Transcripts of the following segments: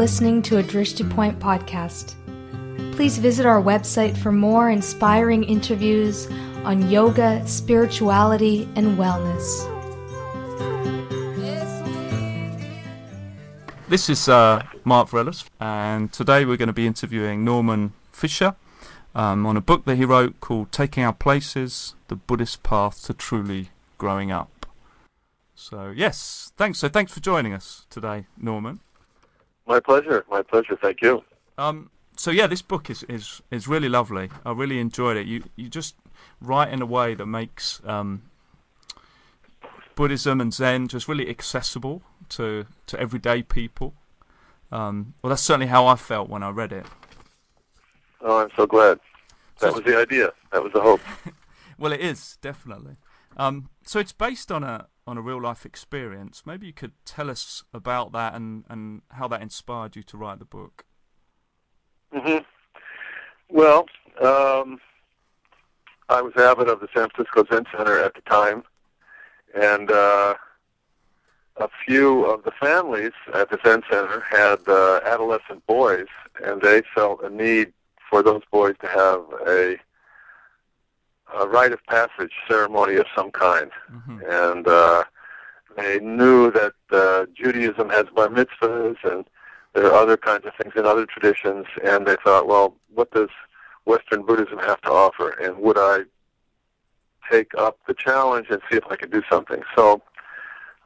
listening to a Drishti Point podcast. Please visit our website for more inspiring interviews on yoga, spirituality, and wellness. This is uh, Mark Vrelis, and today we're going to be interviewing Norman Fischer um, on a book that he wrote called Taking Our Places The Buddhist Path to Truly Growing Up. So, yes, thanks. So, thanks for joining us today, Norman. My pleasure. My pleasure. Thank you. Um, so yeah, this book is, is, is really lovely. I really enjoyed it. You you just write in a way that makes um, Buddhism and Zen just really accessible to to everyday people. Um, well, that's certainly how I felt when I read it. Oh, I'm so glad. That was the idea. That was the hope. well, it is definitely. Um, so it's based on a on a real life experience. Maybe you could tell us about that and, and how that inspired you to write the book. hmm Well, um, I was abbot of the San Francisco Zen Center at the time, and uh, a few of the families at the Zen Center had uh, adolescent boys, and they felt a need for those boys to have a a rite of passage ceremony of some kind, mm-hmm. and uh, they knew that uh, Judaism has bar mitzvahs and there are other kinds of things in other traditions, and they thought, well, what does Western Buddhism have to offer, and would I take up the challenge and see if I could do something? So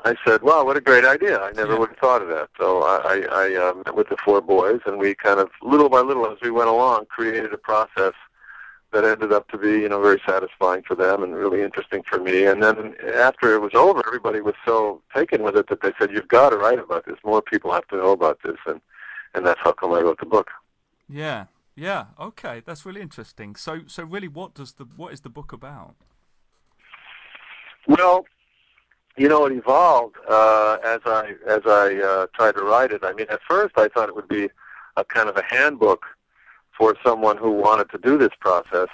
I said, "Wow, what a great idea! I never yeah. would have thought of that." So I, I, I uh, met with the four boys, and we kind of, little by little, as we went along, created a process that ended up to be, you know, very satisfying for them and really interesting for me. And then after it was over, everybody was so taken with it that they said, "You've got to write about this. More people have to know about this." And and that's how come I wrote the book. Yeah, yeah, okay, that's really interesting. So, so really, what does the what is the book about? Well, you know, it evolved uh, as I as I uh, tried to write it. I mean, at first I thought it would be a kind of a handbook for someone who wanted to do this process.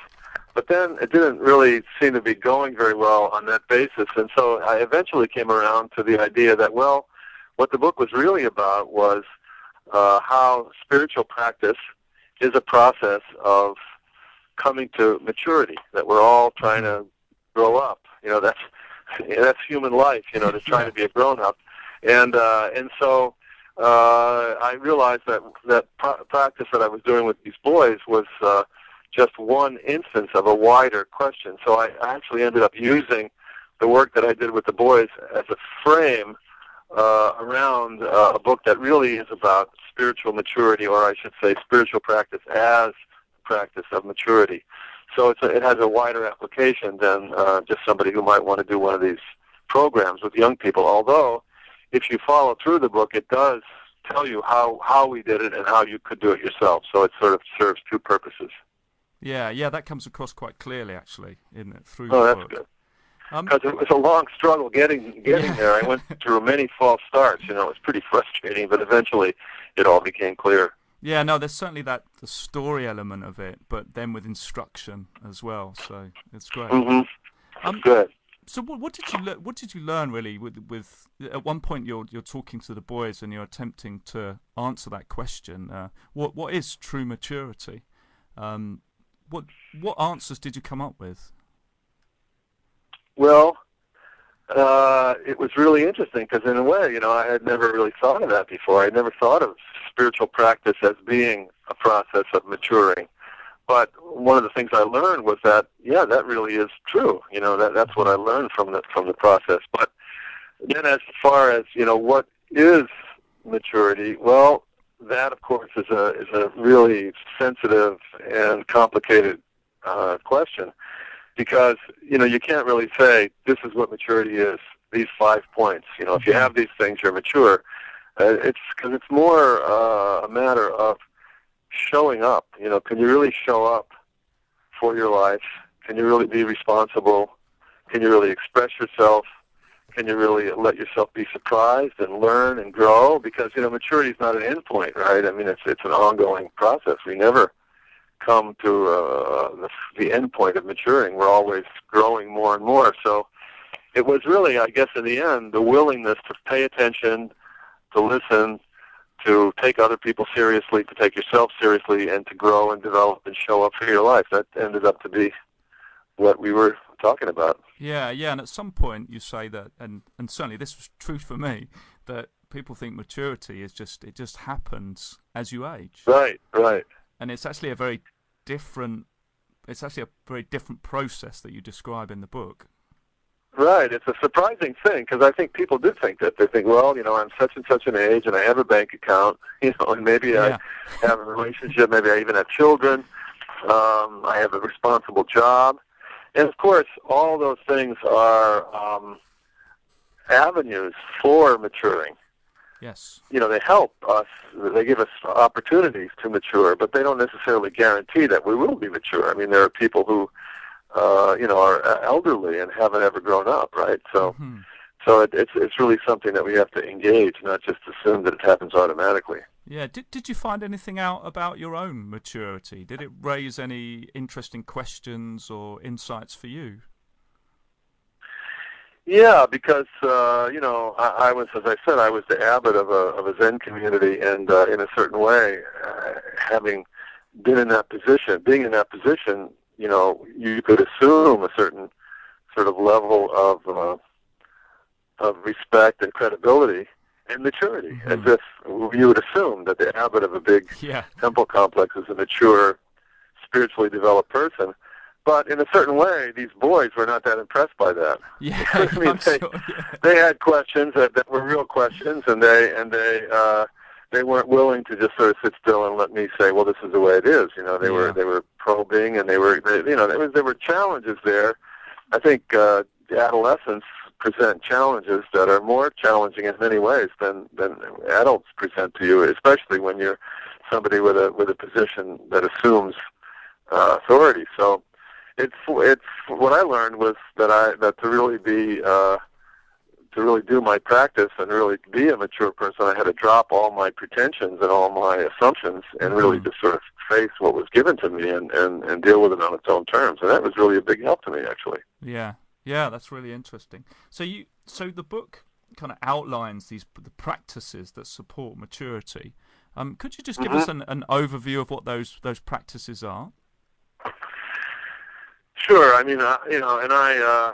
But then it didn't really seem to be going very well on that basis. And so I eventually came around to the idea that, well, what the book was really about was uh, how spiritual practice is a process of coming to maturity, that we're all trying to grow up. You know, that's that's human life, you know, to try to be a grown up. And uh and so uh, I realized that that pr- practice that I was doing with these boys was uh, just one instance of a wider question. So I actually ended up using the work that I did with the boys as a frame uh, around uh, a book that really is about spiritual maturity, or I should say, spiritual practice as practice of maturity. So it's a, it has a wider application than uh, just somebody who might want to do one of these programs with young people. Although if you follow through the book, it does tell you how how we did it and how you could do it yourself. So it sort of serves two purposes. Yeah, yeah, that comes across quite clearly, actually, in it through oh, the that's book. good. Because um, it was a long struggle getting getting yeah. there. I went through many false starts. You know, it was pretty frustrating, but eventually, it all became clear. Yeah, no, there's certainly that the story element of it, but then with instruction as well. So it's great. Mm-hmm. Um, good so what, what did you le- what did you learn really with with at one point you're you're talking to the boys and you're attempting to answer that question uh, what what is true maturity? Um, what what answers did you come up with? Well uh, it was really interesting because in a way you know I had never really thought of that before. I never thought of spiritual practice as being a process of maturing but one of the things I learned was that yeah, that really is true. You know, that that's what I learned from the from the process. But then, as far as you know, what is maturity? Well, that of course is a is a really sensitive and complicated uh, question because you know you can't really say this is what maturity is. These five points. You know, if you have these things, you're mature. Uh, it's because it's more uh, a matter of showing up. You know, can you really show up for your life? Can you really be responsible? Can you really express yourself? Can you really let yourself be surprised and learn and grow? Because you know, maturity is not an endpoint, right? I mean, it's it's an ongoing process. We never come to uh, the, the end point of maturing. We're always growing more and more. So it was really, I guess, in the end, the willingness to pay attention, to listen, to take other people seriously, to take yourself seriously, and to grow and develop and show up for your life. That ended up to be what we were talking about. Yeah, yeah, and at some point you say that, and and certainly this was true for me, that people think maturity is just it just happens as you age. Right, right. And it's actually a very different. It's actually a very different process that you describe in the book. Right. It's a surprising thing because I think people do think that. They think, well, you know, I'm such and such an age and I have a bank account, you know, and maybe yeah. I have a relationship, maybe I even have children. Um, I have a responsible job. And of course, all those things are um, avenues for maturing. Yes. You know, they help us. They give us opportunities to mature, but they don't necessarily guarantee that we will be mature. I mean, there are people who uh, you know, are elderly and haven't ever grown up, right? So, mm-hmm. so it, it's it's really something that we have to engage, not just assume that it happens automatically. Yeah. Did Did you find anything out about your own maturity? Did it raise any interesting questions or insights for you? Yeah, because uh, you know I, I was, as I said, I was the abbot of a of a Zen community, and uh, in a certain way, uh, having been in that position, being in that position, you know, you could assume a certain sort of level of uh, of respect and credibility and maturity, mm-hmm. as if you would assume that the abbot of a big yeah. temple complex is a mature, spiritually developed person. But in a certain way, these boys were not that impressed by that. Yeah, I mean, they, so, yeah. they had questions that, that were real questions, and they and they uh, they weren't willing to just sort of sit still and let me say, well, this is the way it is. You know, they yeah. were they were probing and they were they, you know there was there were challenges there. I think uh, adolescents present challenges that are more challenging in many ways than than adults present to you, especially when you're somebody with a with a position that assumes uh, authority. So it's it's what I learned was that I that to really be uh, to really do my practice and really be a mature person, I had to drop all my pretensions and all my assumptions and really mm-hmm. just sort of face what was given to me and, and, and deal with it on its own terms. And that was really a big help to me, actually. Yeah, yeah, that's really interesting. So you, so the book kind of outlines these the practices that support maturity. Um, could you just give mm-hmm. us an, an overview of what those those practices are? Sure. I mean, uh, you know, and I. Uh,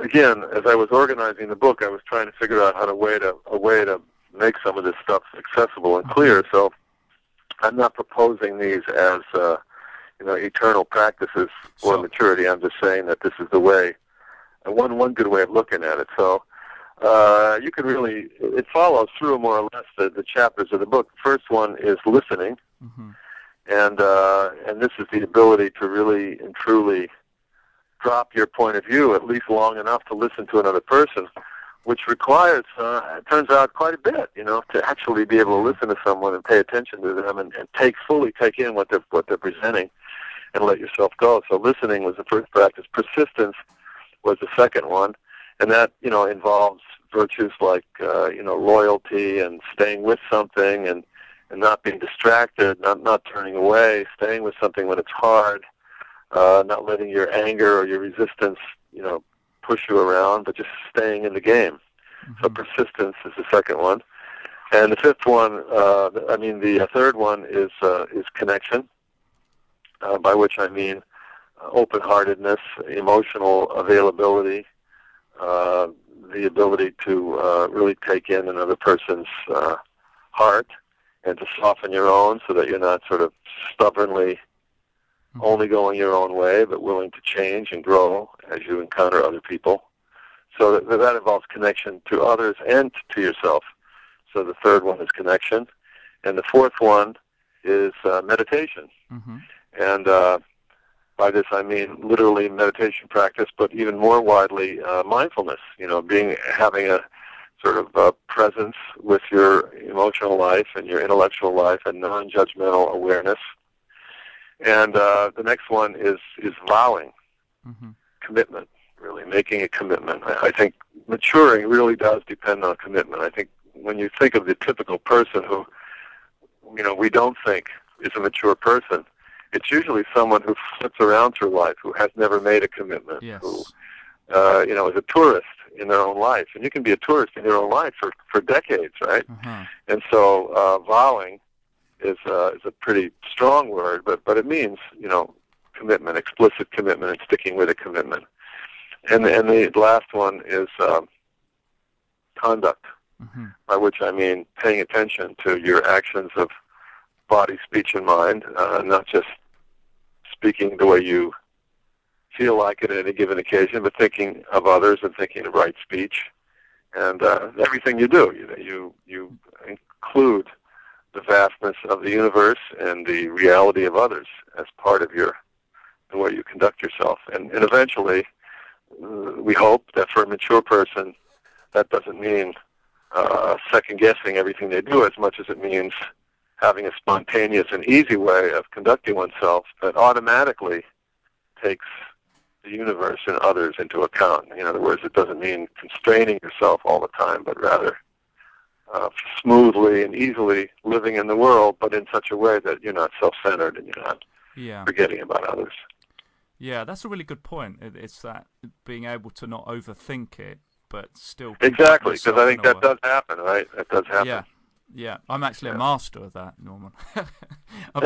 again, as I was organizing the book, I was trying to figure out how to way to a way to make some of this stuff accessible and clear. So I'm not proposing these as uh, you know eternal practices for so, maturity. I'm just saying that this is the way, one one good way of looking at it. So uh, you can really it follows through more or less the, the chapters of the book. The first one is listening, mm-hmm. and uh, and this is the ability to really and truly drop your point of view at least long enough to listen to another person, which requires, uh, it turns out, quite a bit, you know, to actually be able to listen to someone and pay attention to them and, and take fully take in what they're what they're presenting, and let yourself go. So listening was the first practice. Persistence was the second one, and that you know involves virtues like uh, you know loyalty and staying with something and and not being distracted, not not turning away, staying with something when it's hard uh, not letting your anger or your resistance, you know, push you around, but just staying in the game. Mm-hmm. So persistence is the second one, and the fifth one, uh, I mean, the third one is uh, is connection, uh, by which I mean uh, open-heartedness, emotional availability, uh, the ability to uh, really take in another person's uh, heart and to soften your own so that you're not sort of stubbornly Mm-hmm. only going your own way, but willing to change and grow as you encounter other people. So that, that involves connection to others and to yourself. So the third one is connection, and the fourth one is uh, meditation. Mm-hmm. And uh, by this I mean literally meditation practice, but even more widely uh, mindfulness. You know, being having a sort of uh, presence with your emotional life and your intellectual life and non-judgmental awareness and uh, the next one is is vowing, mm-hmm. commitment, really making a commitment. I, I think maturing really does depend on commitment. I think when you think of the typical person who, you know, we don't think is a mature person, it's usually someone who flips around through life, who has never made a commitment, yes. who, uh, you know, is a tourist, in their own life, and you can be a tourist in your own life for for decades, right? Uh-huh. And so uh, vowing is uh, is a pretty strong word, but but it means you know commitment, explicit commitment, and sticking with a commitment. And and the last one is um, conduct, hmm by which I mean paying attention to your actions of body, speech, and mind, uh, not just speaking the way you feel like it at any given occasion, but thinking of others and thinking of right speech, and uh, everything you do. You you you include the vastness of the universe and the reality of others as part of your the way you conduct yourself, and and eventually, uh, we hope that for a mature person, that doesn't mean uh, second guessing everything they do as much as it means having a spontaneous and easy way of conducting oneself that automatically takes the universe and others into account. In other words, it doesn't mean constraining yourself all the time, but rather uh, smoothly and easily living in the world, but in such a way that you're not self-centered and you're not Yeah. forgetting about others. Yeah, that's a really good point. It's that being able to not overthink it, but still Exactly, because I think that way. does happen, right? That does happen. Yeah, yeah. I'm actually a master of that, Norman.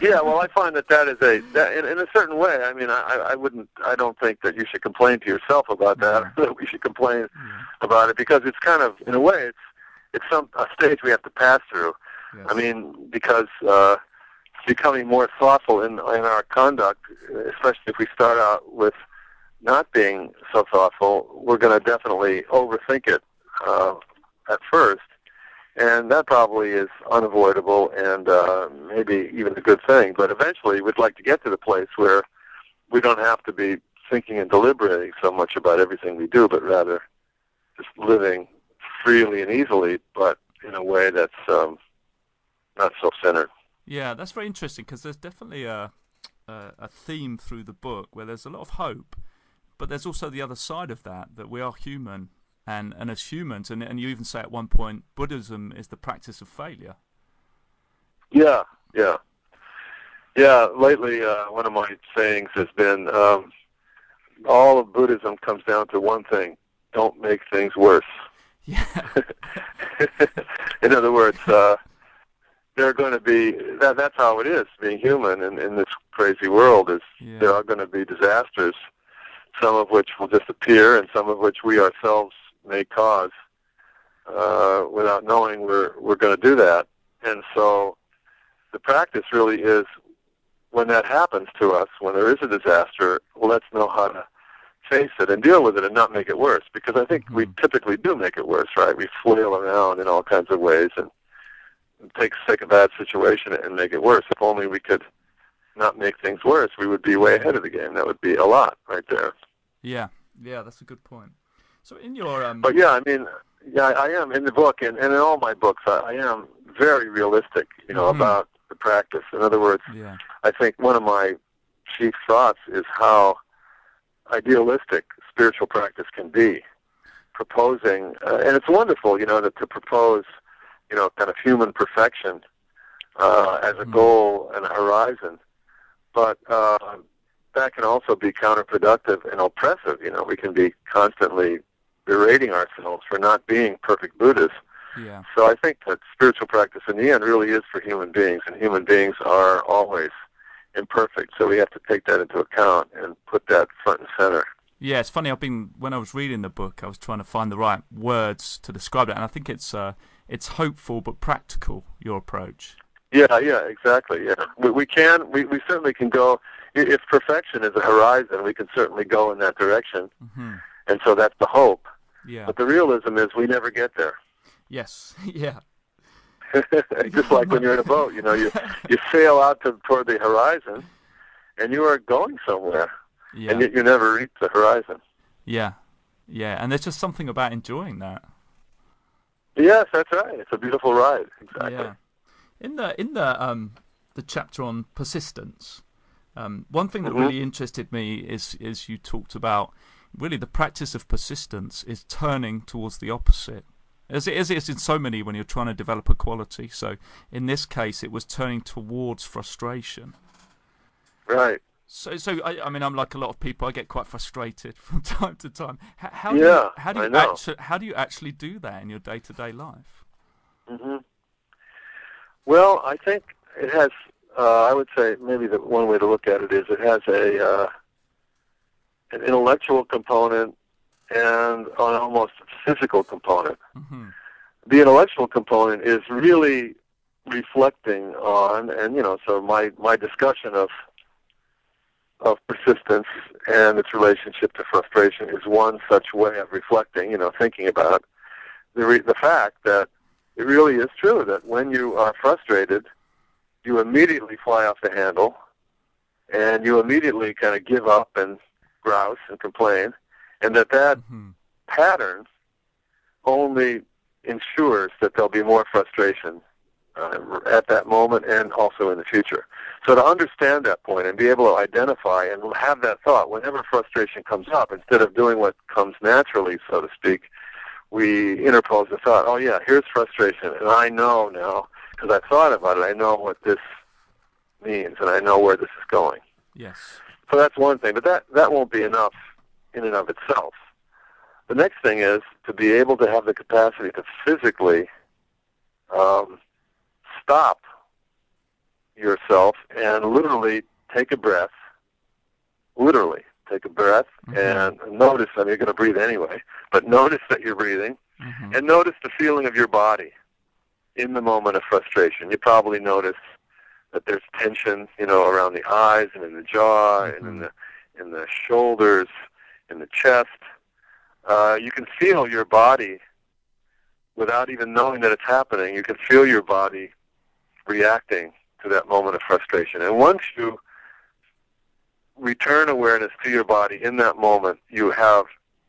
yeah, well, I find that that is a that in, in a certain way. I mean, I, I wouldn't. I don't think that you should complain to yourself about that. That we should complain Yeah, about it because it's kind of, in a way, it's it's some a stage we have to pass through. yes. I mean, because uh, becoming more thoughtful in in our conduct, especially if we start out with not being so thoughtful, we're going to definitely overthink it uh, at first, and that probably is unavoidable and uh, maybe even a good thing. But eventually, we'd like to get to the place where we don't have to be thinking and deliberating so much about everything we do, but rather just living freely and easily, but in a way that's um, not self-centered. Yeah, that's very interesting because there's definitely a, a a theme through the book where there's a lot of hope, but there's also the other side of that that we are human, and and as humans, and and you even say at one point, Buddhism is the practice of failure. Yeah, yeah, yeah. Lately, uh, one of my sayings has been, um, all of Buddhism comes down to one thing: don't make things worse. Yeah, in other words, uh, there are going to be that. That's how it is being human in, in this crazy world. Is yeah, there are going to be disasters, some of which will disappear, and some of which we ourselves may cause uh, without knowing we're we're going to do that. And so, the practice really is when that happens to us, when there is a disaster, let's know how to face it and deal with it and not make it worse. Because I think we Mhm. typically do make it worse, right? We flail around in all kinds of ways and take take a bad situation and make it worse. If only we could not make things worse, we would be way ahead of the game. That would be a lot right there. yeah, yeah. That's a good point. So in your um, But yeah, I mean, yeah, I, am in the book and, and in all my books, I, I am very realistic, you know, Mhm. about the practice. In other words, yeah, I think one of my chief thoughts is how idealistic spiritual practice can be. Proposing, uh, and it's wonderful, you know, to, to propose, you know, kind of human perfection uh, as a Mhm. goal and a horizon. But uh, that can also be counterproductive and oppressive. You know, we can be constantly berating ourselves for not being perfect Buddhists. yeah, So I think that spiritual practice in the end really is for human beings, and human beings are always imperfect. So we have to take that into account and put that front and center. yeah. It's funny. I've been when I was reading the book, I was trying to find the right words to describe it, and I think it's uh, it's hopeful but practical. Your approach. Yeah, yeah, exactly. Yeah, we, we can, we, we certainly can go. If perfection is a horizon, we can certainly go in that direction, hmm and so that's the hope. Yeah. But the realism is we never get there. Yes. Yeah. Just like when you're in a boat, you know, you you sail out to, toward the horizon, and you are going somewhere, Yeah. and yet you never reach the horizon. Yeah, yeah, and there's just something about enjoying that. Yes, that's right. It's a beautiful ride. Exactly. Yeah. In the in the um the chapter on persistence, um, one thing that Mhm. really interested me is is you talked about really the practice of persistence is turning towards the opposite. As it, is in so many when you're trying to develop a quality. So in this case, it was turning towards frustration. Right. So, so I, I mean, I'm like a lot of people. I get quite frustrated from time to time. How, how yeah, do you, how do you actually how do you actually do that in your day to day life? hmm Well, I think it has. Uh, I would say maybe the one way to look at it is it has a uh, an intellectual component and an almost physical component. hmm The intellectual component is really reflecting on, and you know, so my my discussion of of persistence and its relationship to frustration is one such way of reflecting. You know, thinking about the re- the fact that it really is true that when you are frustrated, you immediately fly off the handle, and you immediately kind of give up and grouse and complain, and that that hmm pattern only ensures that there'll be more frustration uh, at that moment and also in the future. So to understand that point and be able to identify and have that thought whenever frustration comes up, instead of doing what comes naturally, so to speak, we interpose the thought, oh yeah, here's frustration, and I know now, because I thought about it, I know what this means, and I know where this is going. Yes. So that's one thing, but that, that won't be enough in and of itself. The next thing is to be able to have the capacity to physically um, stop yourself and literally take a breath, literally take a breath and notice, I mean, you're going to breathe anyway, but notice that you're breathing hmm and notice the feeling of your body in the moment of frustration. You probably notice that there's tension, you know, around the eyes and in the jaw and in Mhm. the in the shoulders, in the chest. Uh, you can feel your body without even knowing that it's happening. You can feel your body reacting to that moment of frustration. And once you return awareness to your body in that moment, you have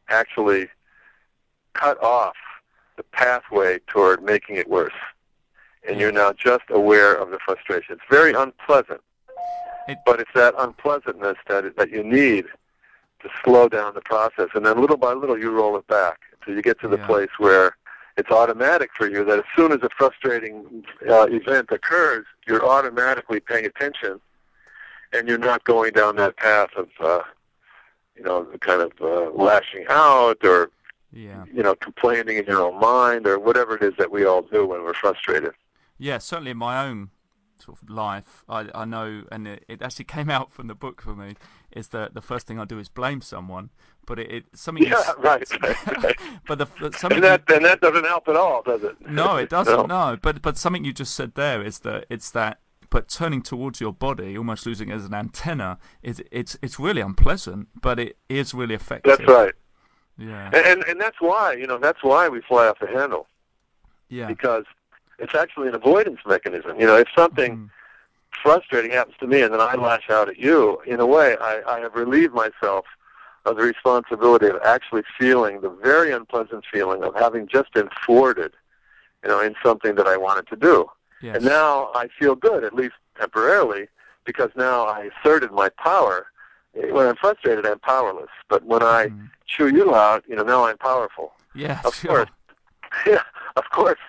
actually cut off the pathway toward making it worse. And you're now just aware of the frustration. It's very unpleasant, It- but it's that unpleasantness that that you need to slow down the process, and then little by little you roll it back until you get to the Yeah. place where it's automatic for you that as soon as a frustrating uh, event occurs, you're automatically paying attention, and you're not going down that path of, uh, you know, the kind of uh, lashing out or Yeah. you know, complaining in your own mind or whatever it is that we all do when we're frustrated. Yeah, certainly in my own sort of life, I, I know, and it, it actually came out from the book for me, is that the first thing I do is blame someone, but it, it something. you Yeah, s- right, right, right. but the something. And that and that doesn't help at all, does it? no, it doesn't. No, but but something you just said there is that it's that. But turning towards your body, almost losing it as an antenna, is it's it's really unpleasant, but it is really effective. That's right. Yeah. And, and and that's why, you know, that's why we fly off the handle Yeah. because it's actually an avoidance mechanism. You know, if something Mhm. frustrating happens to me and then I lash out at you, in a way, I, I have relieved myself of the responsibility of actually feeling the very unpleasant feeling of having just been thwarted, you know, in something that I wanted to do. Yes. And now I feel good, at least temporarily, because now I asserted my power. When I'm frustrated, I'm powerless. But when I Mhm. chew you out, you know, now I'm powerful. Yeah. Of sure. course. yeah, of course.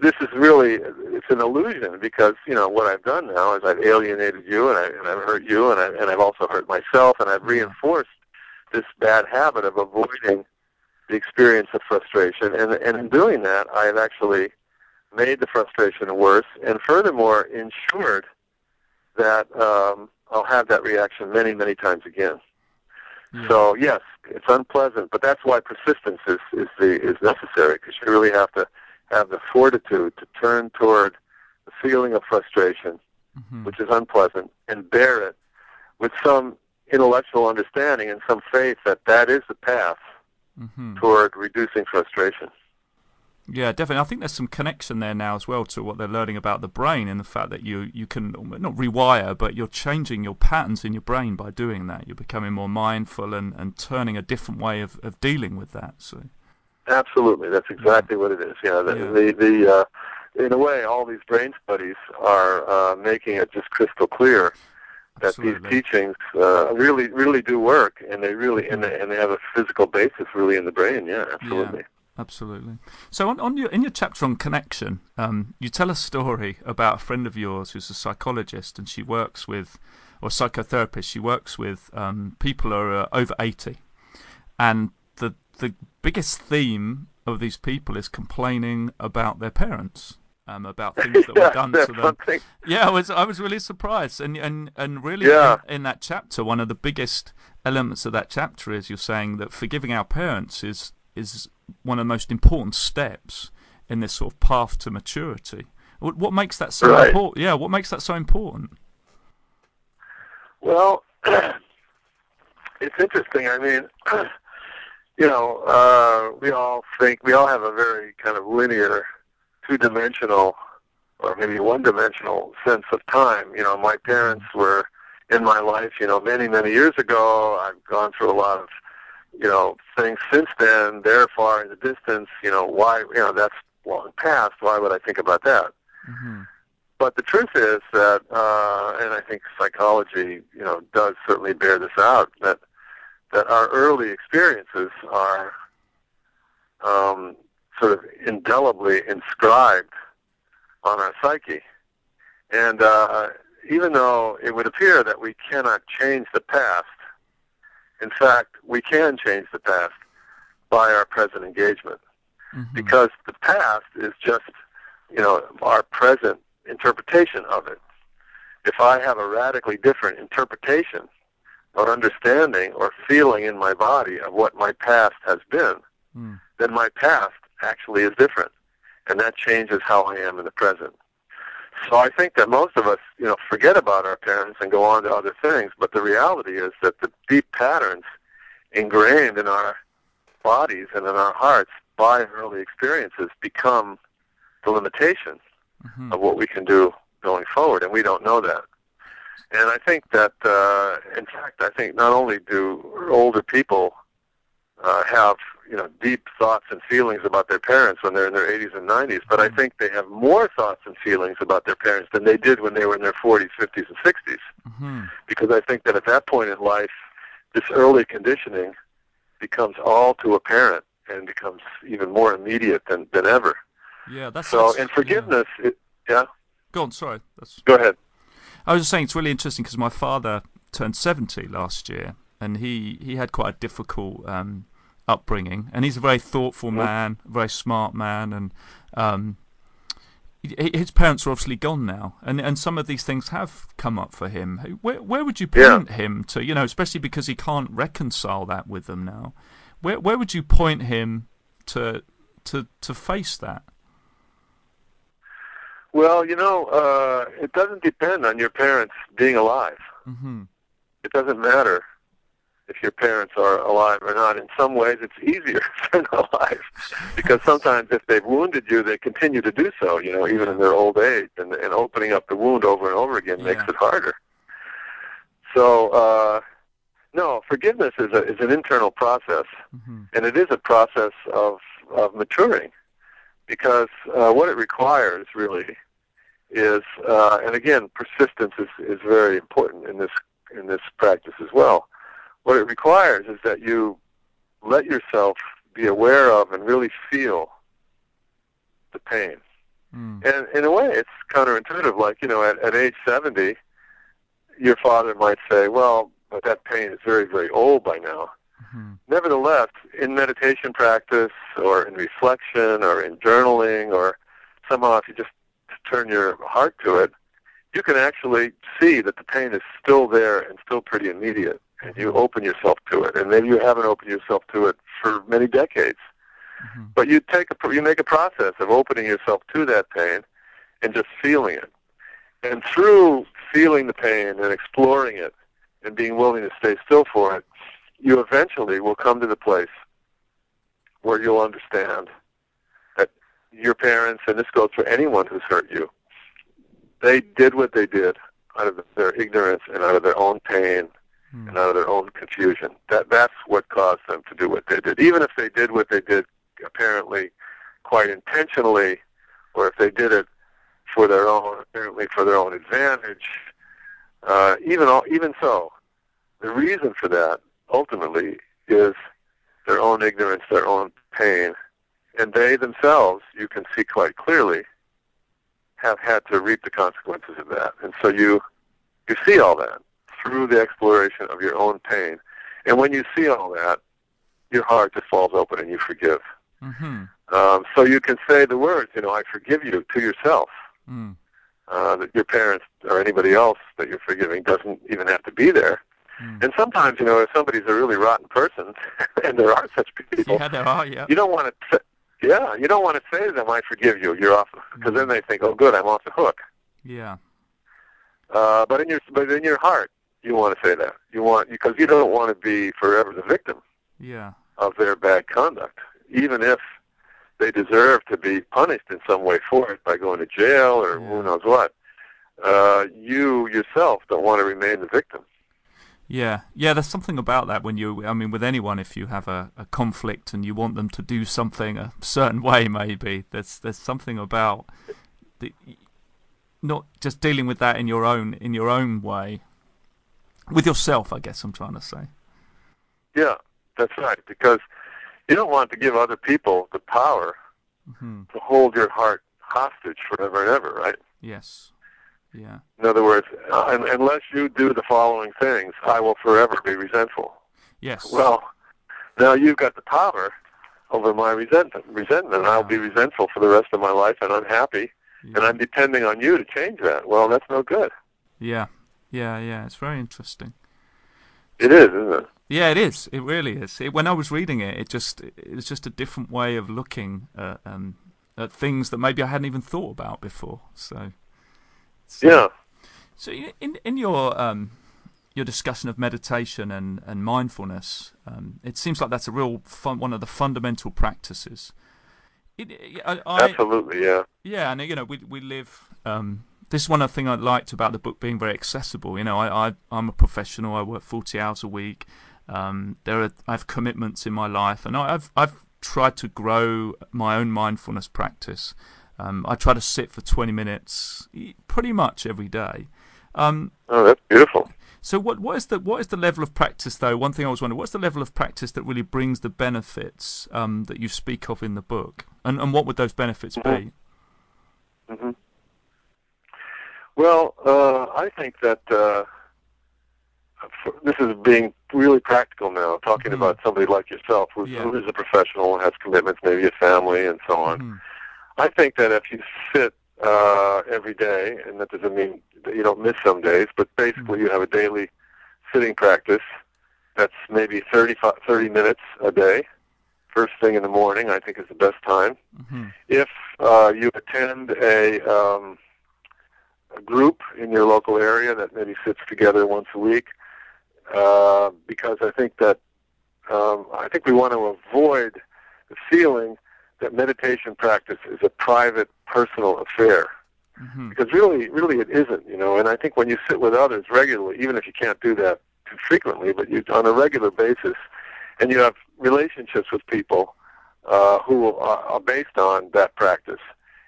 This is really it's an illusion because you know what I've done now is I've alienated you and, I, and I've hurt you and I and I've also hurt myself and I've reinforced this bad habit of avoiding the experience of frustration and and in doing that I've actually made the frustration worse and furthermore ensured that um, I'll have that reaction many many times again. Yeah. So yes, it's unpleasant, but that's why persistence is is the is necessary because you really have to have the fortitude to turn toward the feeling of frustration, Mhm. which is unpleasant, and bear it with some intellectual understanding and some faith that that is the path Mhm. toward reducing frustration. Yeah, definitely. I think there's some connection there now as well to what they're learning about the brain and the fact that you you can not rewire, but you're changing your patterns in your brain by doing that. You're becoming more mindful and, and turning a different way of, of dealing with that. So Absolutely, that's exactly what it is. Yeah, the Yeah. the, the uh, in a way, all these brain studies are uh, making it just crystal clear that absolutely. these teachings uh, really really do work, and they really and they, and they have a physical basis really in the brain. Yeah, absolutely. Absolutely. So on, on your in your chapter on connection, um, you tell a story about a friend of yours who's a psychologist, and she works with or psychotherapist. She works with um, people who are uh, over eighty, and the biggest theme of these people is complaining about their parents. Um, about things that yeah, were done to them. Something. Yeah, I was I was really surprised, and and and really Yeah. in, in that chapter, one of the biggest elements of that chapter is you're saying that forgiving our parents is is one of the most important steps in this sort of path to maturity. What, what makes that so Right. important? Yeah, what makes that so important? Well, it's interesting. I mean, you know, uh, we all think we all have a very kind of linear, two-dimensional, or maybe one-dimensional sense of time. You know, my parents were in my life. You know, many many years ago. I've gone through a lot of, you know, things since then. They're far in the distance. You know, why? You know, that's long past. Why would I think about that? hmm But the truth is that, uh, and I think psychology, you know, does certainly bear this out, that that our early experiences are um, sort of indelibly inscribed on our psyche. And uh, even though it would appear that we cannot change the past, in fact, we can change the past by our present engagement hmm because the past is just, you know, our present interpretation of it. If I have a radically different interpretation or understanding or feeling in my body of what my past has been, Mm. then my past actually is different. And that changes how I am in the present. So I think that most of us, you know, forget about our parents and go on to other things, but the reality is that the deep patterns ingrained in our bodies and in our hearts by early experiences become the limitation hmm of what we can do going forward, and we don't know that. And I think that, uh, in fact, I think not only do older people uh, have you know deep thoughts and feelings about their parents when they're in their 80s and 90s, but I Mhm. think they have more thoughts and feelings about their parents than they did when they were in their 40s, 50s, and 60s. hmm Because I think that at that point in life, this early conditioning becomes all too apparent and becomes even more immediate than, than ever. Yeah, that's So, that's- and yeah. forgiveness, it, yeah, Go on, sorry. That's go ahead. I was just saying it's really interesting because my father turned 70 last year and he, he had quite a difficult um, upbringing and he's a very thoughtful man, a very smart man and um, his parents are obviously gone now and, and some of these things have come up for him. Where, where would you Yeah. point him to, you know, especially because he can't reconcile that with them now? Where, where would you point him to, to, to face that? Well, you know, uh, it doesn't depend on your parents being alive. hmm It doesn't matter if your parents are alive or not. In some ways, it's easier if they're not alive, because sometimes if they've wounded you, they continue to do so. You know, even in their old age, and, and opening up the wound over and over again makes it harder. So, uh, no, forgiveness is a, is an internal process. hmm and it is a process of, of maturing because uh, what it requires really is, uh, and again, persistence is, is very important in this in this practice as well. What it requires is that you let yourself be aware of and really feel the pain. Mm. And in a way, it's counterintuitive. Like you know, at, at age seventy, your father might say, "Well, but that pain is very, very old by now." Hmm nevertheless, in meditation practice or in reflection or in journaling or somehow if you just turn your heart to it, you can actually see that the pain is still there and still pretty immediate. And you open yourself to it. And maybe you haven't opened yourself to it for many decades. hmm But you take a, you make a process of opening yourself to that pain and just feeling it. And through feeling the pain and exploring it and being willing to stay still for it, you eventually will come to the place where you'll understand that your parents, and this goes for anyone who's hurt you, they did what they did out of their ignorance and out of their own pain Mm. and out of their own confusion. That that's what caused them to do what they did. Even if they did what they did apparently quite intentionally, or if they did it for their own apparently for their own advantage, uh, even all, even so, the reason for that ultimately is their own ignorance, their own pain, and they themselves, you can see quite clearly, have had to reap the consequences of that. And so you you see all that. through the exploration of your own pain. And when you see all that, your heart just falls open and you forgive. Mm-hmm. Um, so you can say the words, you know, I forgive you to yourself. Mm. Uh, that your parents or anybody else that you're forgiving doesn't even have to be there. Mm. And sometimes, you know, if somebody's a really rotten person, and there are such people, Yeah, there are. Yeah. you don't want to. Yeah, you don't want to say to them, "I forgive you." You're off, because then they think, "Oh, good, I'm off the hook." Yeah. Uh, but in your but in your heart, you want to say that. You want because you don't want to be forever the victim Yeah. of their bad conduct, even if they deserve to be punished in some way for it by going to jail or Yeah. who knows what. Uh, you yourself don't want to remain the victim. Yeah, yeah. There's something about that when you, I mean, with anyone, if you have a, a conflict and you want them to do something a certain way, maybe there's there's something about the, not just dealing with that in your own in your own way, with yourself. I guess I'm trying to say. Yeah, that's right. Because you don't want to give other people the power hmm to hold your heart hostage forever and ever, right? Yes. Yeah. In other words, uh, unless you do the following things, I will forever be resentful. Yes. Well, now you've got the power over my resentment. Resentment. I'll be resentful for the rest of my life and unhappy, yeah. and I'm depending on you to change that. Well, that's no good. yeah. Yeah. Yeah. It's very interesting. It is, isn't it? Yeah, it is. It really is. It, when I was reading it, it just it was just a different way of looking at, um, at things that maybe I hadn't even thought about before. So, so Yeah. So in in your um, your discussion of meditation and and mindfulness, um, it seems like that's a real fun, one of the fundamental practices. It, I, I, Absolutely, yeah. yeah, and you know, we we live. Um, this is one of the things I liked about the book being very accessible. You know, I, I I'm a professional. I work forty hours a week. Um, there are I have commitments in my life, and I, I've I've tried to grow my own mindfulness practice. Um, I try to sit for twenty minutes, pretty much every day. Um, Oh, that's beautiful. so what what is the what is the level of practice though? One thing I was wondering, what's the level of practice that really brings the benefits um, that you speak of in the book, and and what would those benefits be? hmm Well, uh, I think that uh, for, this is being really practical now, talking Mhm. about somebody like yourself who's, Yeah. who is a professional and has commitments, maybe a family and so on. I think that if you sit uh, every day, and that doesn't mean that you don't miss some days, but basically you have a daily sitting practice that's maybe 30, 30 minutes a day. First thing in the morning, I think, is the best time Mhm. if uh, you attend a, um, a group in your local area that maybe sits together once a week, uh, because I think that um, I think we want to avoid the feeling that meditation practice is a private, personal affair. Mhm. Because really, really, it isn't. You know, and I think when you sit with others regularly, even if you can't do that too frequently, but you on a regular basis, and you have relationships with people uh, who are, are based on that practice,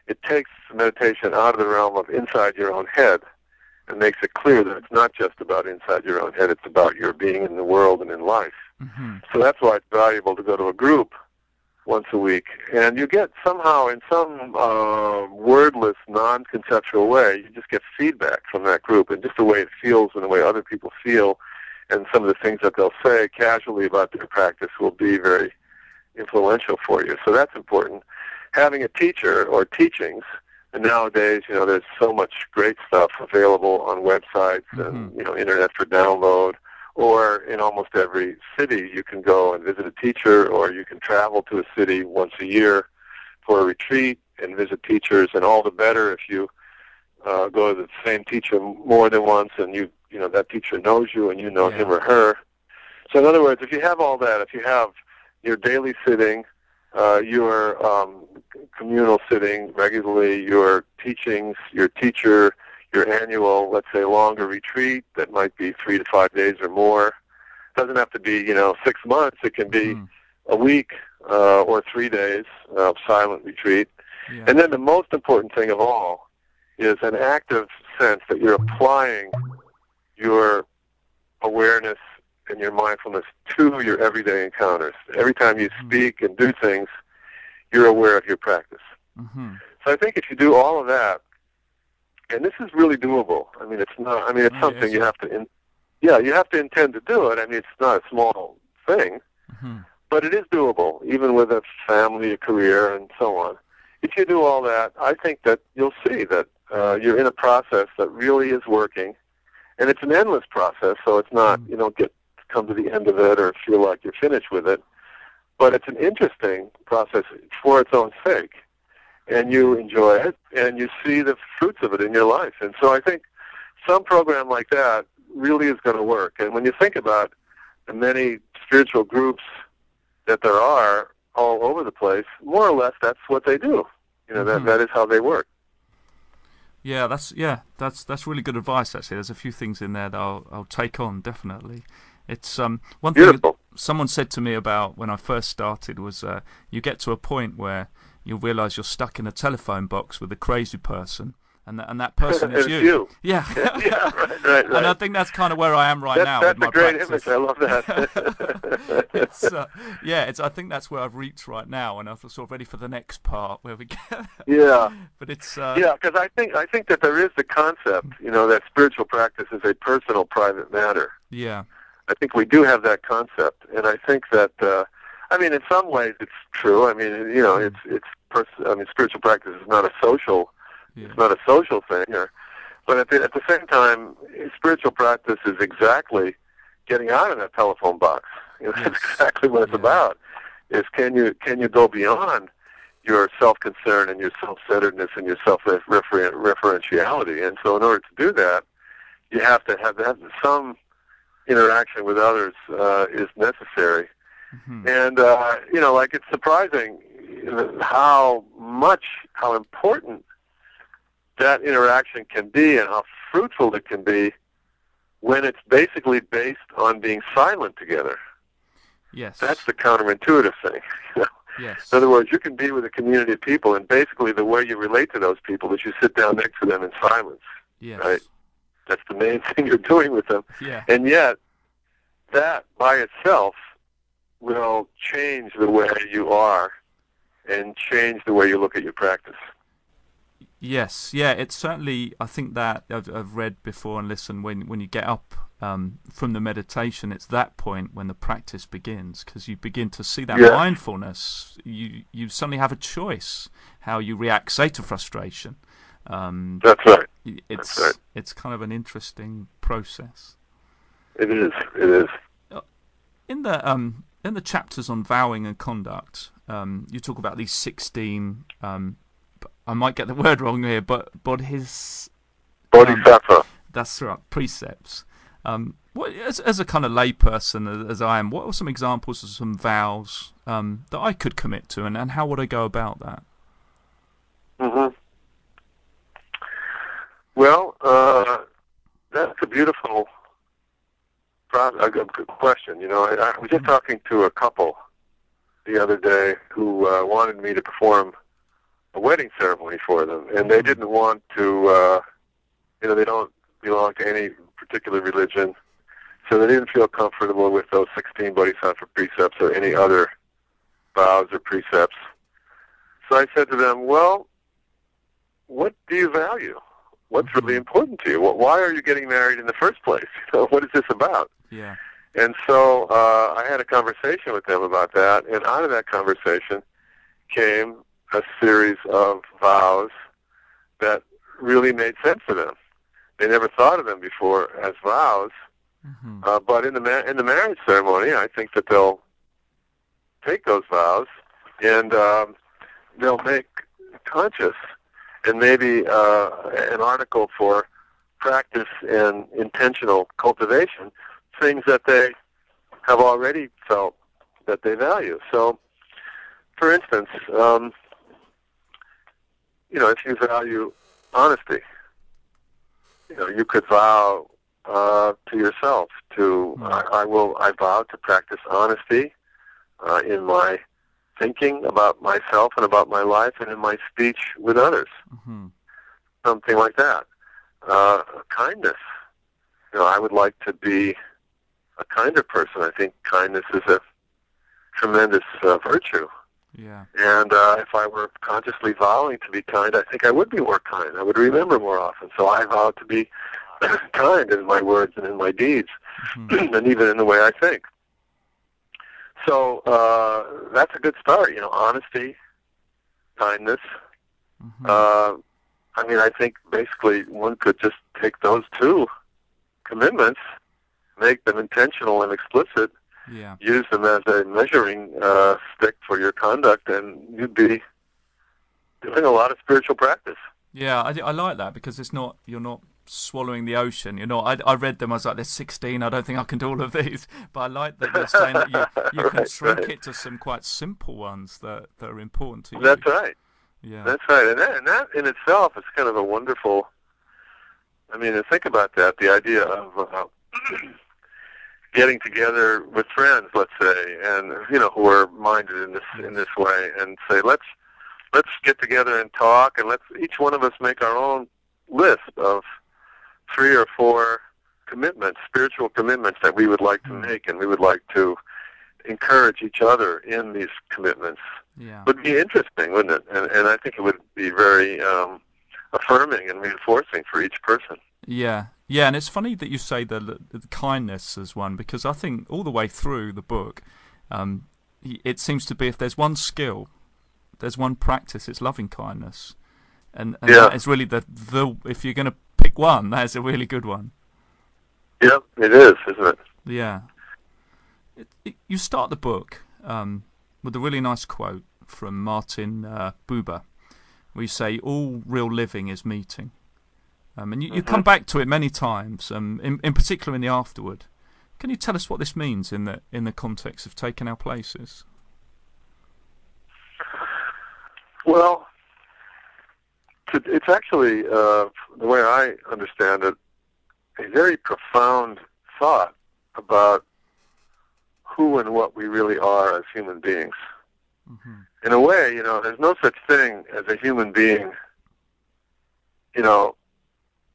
it takes meditation out of the realm of inside your own head and makes it clear that it's not just about inside your own head; it's about your being in the world and in life. Mhm. So that's why it's valuable to go to a group once a week, and you get somehow in some uh, wordless, non-conceptual way, you just get feedback from that group, and just the way it feels and the way other people feel, and some of the things that they'll say casually about their practice will be very influential for you. So that's important. Having a teacher or teachings, and nowadays, you know, there's so much great stuff available on websites and Mhm. you know, internet for download or in almost every city you can go and visit a teacher or you can travel to a city once a year for a retreat and visit teachers and all the better if you uh, go to the same teacher more than once and you you know that teacher knows you and you know Yeah. him or her so in other words if you have all that if you have your daily sitting uh, your um, communal sitting regularly your teachings your teacher your annual, let's say, longer retreat that might be three to five days or more. doesn't have to be, you know, six months. It can be Mhm. a week uh, or three days of silent retreat. Yeah. And then the most important thing of all is an active sense that you're applying your awareness and your mindfulness to your everyday encounters. Every time you Mhm. speak and do things, you're aware of your practice. Mhm. So I think if you do all of that, and this is really doable. I mean, it's not. I mean, it's Oh, something yes. you have to in, yeah, you have to intend to do it. I mean, it's not a small thing, Mm-hmm. but it is doable, even with a family, a career, and so on. If you do all that, I think that you'll see that uh, you're in a process that really is working, and it's an endless process. So it's not you don't get come to the end of it or feel like you're finished with it, but it's an interesting process for its own sake, and you enjoy it, and you see the fruits of it in your life. And so I think some program like that really is going to work. And when you think about the many spiritual groups that there are all over the place, more or less that's what they do. You know, that that is how they work. Yeah, that's yeah, that's that's really good advice. Actually, there's a few things in there that I'll I'll take on definitely. It's um one thing Beautiful. someone said to me about when I first started was uh, you get to a point where you realise you're stuck in a telephone box with a crazy person, and that, and that person is you. you. Yeah, yeah, right, right, and I think that's kind of where I am right That's, now that's with my a great practice. image. I love that. it's uh, yeah, it's. I think that's where I've reached right now, and I'm sort of ready for the next part where we get. yeah. but it's uh, Yeah, because I think I think that there is the concept, you know, that spiritual practice is a personal, private matter. yeah, I think we do have that concept, and I think that, uh, I mean, in some ways it's true. I mean, you know, it's it's pers- I mean, spiritual practice is not a social, yeah, it's not a social thing, or, but at the, at the same time, spiritual practice is exactly getting out of that telephone box. You know, that's exactly what it's Yeah. about. Is can you can you go beyond your self-concern and your self-centeredness and your self-referentiality? And so, in order to do that, you have to have, have some interaction with others uh, is necessary. Mhm, And uh, you know, like it's surprising how much, how important that interaction can be, and how fruitful it can be when it's basically based on being silent together. yes, That's the counterintuitive thing. yes, In other words, you can be with a community of people, and basically the way you relate to those people is you sit down next to them in silence. yes, right. That's the main thing you're doing with them. yeah, And yet, that by itself will change the way you are and change the way you look at your practice. yes, yeah. It's certainly. I think that I've, I've read before and listened when when you get up um, from the meditation, it's that point when the practice begins because you begin to see that Yeah. mindfulness. You you suddenly have a choice how you react, say, to frustration. Um, That's right. it's right. it's kind of an interesting process. It is. It is. In the um in the chapters on vowing and conduct, um, you talk about these sixteen. Um, b- I might get the word wrong here, but but his Bodhisattva. that's right precepts. Um, what as as a kind of layperson as, as I am, what are some examples of some vows um, that I could commit to, and, and how would I go about that? hmm Well, uh, that's a beautiful a good question. You know, I, I was just talking to a couple the other day who uh, wanted me to perform a wedding ceremony for them, and they didn't want to. Uh, you know, they don't belong to any particular religion, so they didn't feel comfortable with those 16 bodhisattva precepts or any other vows or precepts. So I said to them, well, what do you value? What's really important to you? Why are you getting married in the first place? What is this about? Yeah. And so uh, I had a conversation with them about that, and out of that conversation came a series of vows that really made sense to them. They never thought of them before as vows, hmm uh, but in the ma- in the marriage ceremony, I think that they'll take those vows and um, they'll make conscious and maybe uh, an article for practice and intentional cultivation things that they have already felt that they value. So, for instance, um, you know, if you value honesty, you know, you could vow uh, to yourself to. I, I will I vow to practice honesty uh, in my thinking about myself and about my life and in my speech with others, hmm something like that. Uh, kindness. You know, I would like to be a kinder person. I think kindness is a tremendous uh, virtue. Yeah. And uh, if I were consciously vowing to be kind, I think I would be more kind. I would remember more often. So I vow to be kind in my words and in my deeds, mm-hmm. and even in the way I think. So uh, that's a good start. You know, honesty, kindness. Mm-hmm. Uh, I mean, I think basically one could just take those two commitments, make them intentional and explicit, yeah. use them as a measuring uh, stick for your conduct, and you'd be doing a lot of spiritual practice. Yeah, I, I like that because it's not you're not swallowing the ocean. You know, I, I read them. I was like, "There's 16. I don't think I can do all of these." But I like that you're saying that you, you right, can shrink right. it to some quite simple ones that that are important to you. That's right. Yeah, that's right. And that, and that in itself is kind of a wonderful. I mean, think about that. The idea of uh, getting together with friends, let's say, and you know, who are minded in this in this way, and say, let's let's get together and talk, and let's each one of us make our own list of three or four commitments, spiritual commitments that we would like to hmm. make, and we would like to encourage each other in these commitments. Yeah. Would be interesting, wouldn't it? And and I think it would be very um, affirming and reinforcing for each person. Yeah, yeah, and it's funny that you say the, the kindness as one because I think all the way through the book, um, it seems to be if there's one skill, there's one practice, it's loving kindness, and, and yeah. that is really the the if you're going to pick one, that's a really good one. Yep, it is, isn't it? Yeah. It, it, you start the book um, with a really nice quote from Martin uh, Buber, where you say, "All real living is meeting." Um, and you, you mm-hmm. come back to it many times, um, in, in particular in the afterword. Can you tell us what this means in the in the context of taking our places? Well, it's actually uh, the way I understand it, a very profound thought about who and what we really are as human beings. Mm-hmm. In a way, you know, there's no such thing as a human being, you know,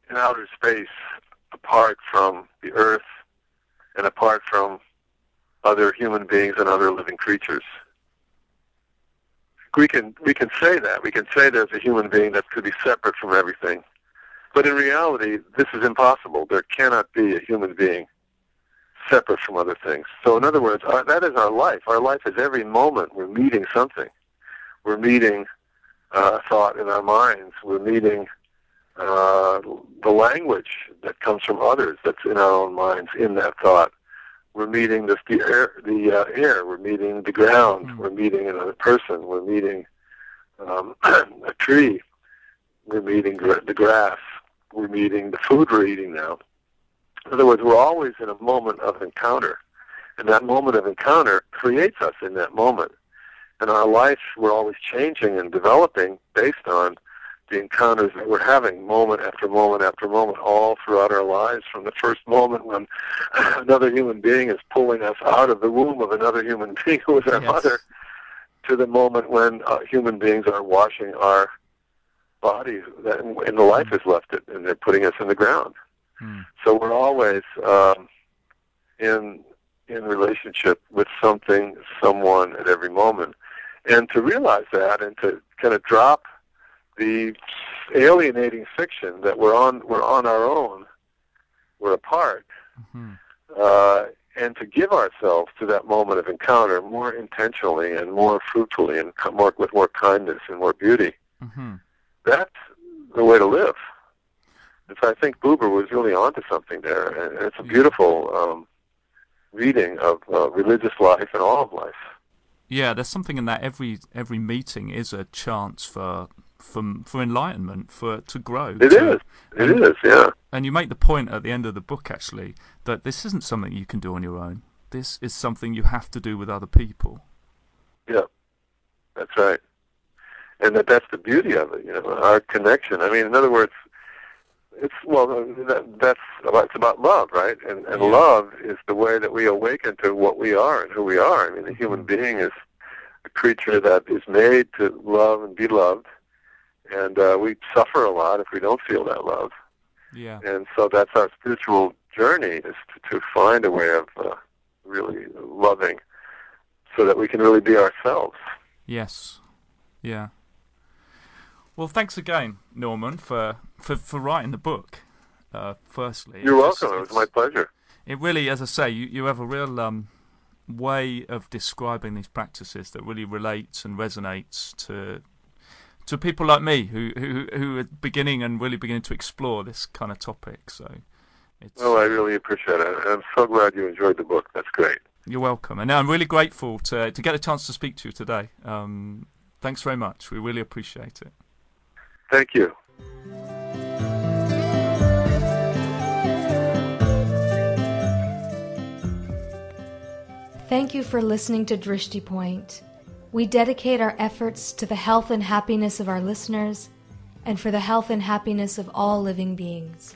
in outer space apart from the earth and apart from other human beings and other living creatures. We can we can say that. We can say there's a human being that could be separate from everything. But in reality, this is impossible. There cannot be a human being separate from other things. So in other words, our, that is our life. Our life is every moment we're meeting something. We're meeting uh, thought in our minds. We're meeting uh, the language that comes from others that's in our own minds in that thought. We're meeting this, the air, the uh, air. We're meeting the ground. Mm-hmm. We're meeting another person. We're meeting um, a tree. We're meeting the grass. We're meeting the food we're eating now. In other words, we're always in a moment of encounter, and that moment of encounter creates us in that moment. And our life, we're always changing and developing based on the encounters that we're having moment after moment after moment all throughout our lives from the first moment when another human being is pulling us out of the womb of another human being who is our yes. mother to the moment when uh, human beings are washing our bodies and, and the life has left it and they're putting us in the ground. Mm. So we're always um, in in relationship with something, someone at every moment. And to realize that and to kind of drop the alienating fiction that we're on we're on our own, we're apart, mm-hmm. uh, and to give ourselves to that moment of encounter more intentionally and more fruitfully and more with more kindness and more beauty. Mm-hmm. That's the way to live. And so I think Buber was really onto something there, and it's a beautiful um, reading of uh, religious life and all of life. Yeah, there's something in that every every meeting is a chance for for for enlightenment, for to grow. It to, is. It and, is. Yeah. And you make the point at the end of the book actually that this isn't something you can do on your own. This is something you have to do with other people. Yeah, that's right. And that that's the beauty of it. You know, our connection. I mean, in other words, it's well, that, that's about, it's about love, right? And and yeah. love is the way that we awaken to what we are and who we are. I mean, the human mm-hmm. being is a creature that is made to love and be loved and uh, we suffer a lot if we don't feel that love. Yeah. And so that's our spiritual journey is to, to find a way of uh, really loving, so that we can really be ourselves. Yes. Yeah. Well, thanks again, Norman, for for, for writing the book. Uh, firstly, you're welcome. Just, it was my pleasure. It really, as I say, you, you have a real um, way of describing these practices that really relates and resonates to to people like me who who who are beginning and really beginning to explore this kind of topic. So, it's, well, I really appreciate it. I'm so glad you enjoyed the book. That's great. You're welcome, and I'm really grateful to to get a chance to speak to you today. Um, thanks very much. We really appreciate it. Thank you. Thank you for listening to Drishti Point. We dedicate our efforts to the health and happiness of our listeners and for the health and happiness of all living beings.